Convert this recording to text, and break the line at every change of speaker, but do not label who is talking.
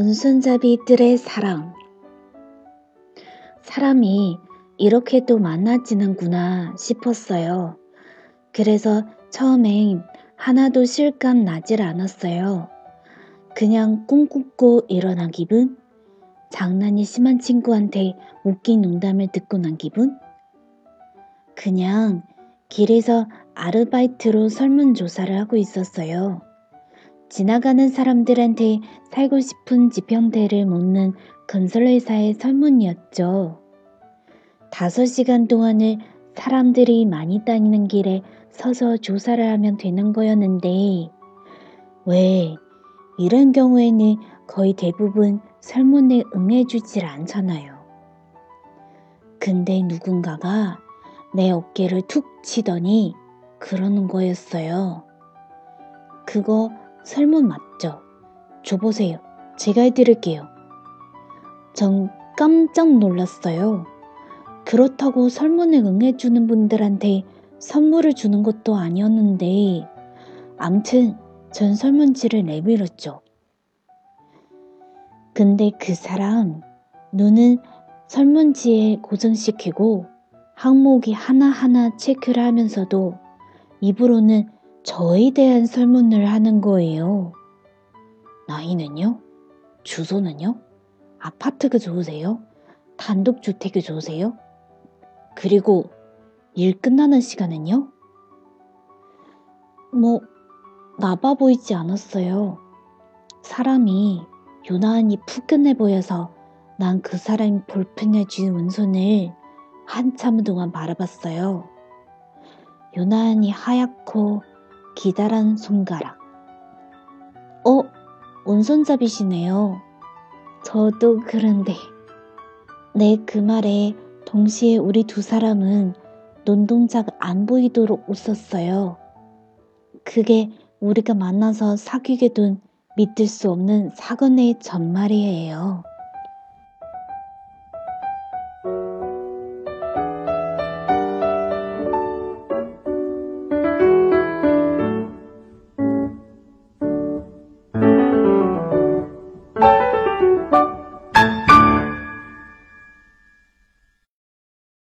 운손잡이들의 사랑. 사람이 이렇게도 만나지는구나 싶었어요. 그래서 처음엔 하나도 실감 나질 않았어요. 그냥 꿈 꾸고 일어난 기분? 장난이 심한 친구한테 웃긴 농담을 듣고 난 기분? 그냥 길에서 아르바이트로 설문조사를 하고 있었어요. 지나가는 사람들한테 살고 싶은 지평대를 묻는 건설회사의 설문이었죠. 다섯 시간 동안을 사람들이 많이 다니는 길에 서서 조사를 하면 되는 거였는데, 왜, 이런 경우에는 거의 대부분 설문에 응해주질 않잖아요. 근데 누군가가 내 어깨를 툭 치더니 그러는 거였어요. 그거 설문 맞죠? 줘보세요. 제가 해드릴게요. 전 깜짝 놀랐어요. 그렇다고 설문에 응해주는 분들한테 선물을 주는 것도 아니었는데, 암튼 전 설문지를 내밀었죠. 근데 그 사람, 눈은 설문지에 고정시키고 항목이 하나하나 체크를 하면서도 입으로는 저에 대한 설문을 하는 거예요. 나이는요? 주소는요? 아파트가 좋으세요? 단독주택이 좋으세요? 그리고 일 끝나는 시간은요? 뭐, 나빠 보이지 않았어요. 사람이 유난히 푸근해 보여서 난 그 사람이 볼펜에 쥐은 왼손을 한참 동안 바라봤어요. 유난히 하얗고 기다란 손가락. 어, 온손잡이시네요. 저도 그런데. 네, 그 말에 동시에 우리 두 사람은 눈동자가 안 보이도록 웃었어요. 그게 우리가 만나서 사귀게 된 믿을 수 없는 사건의 전말이에요.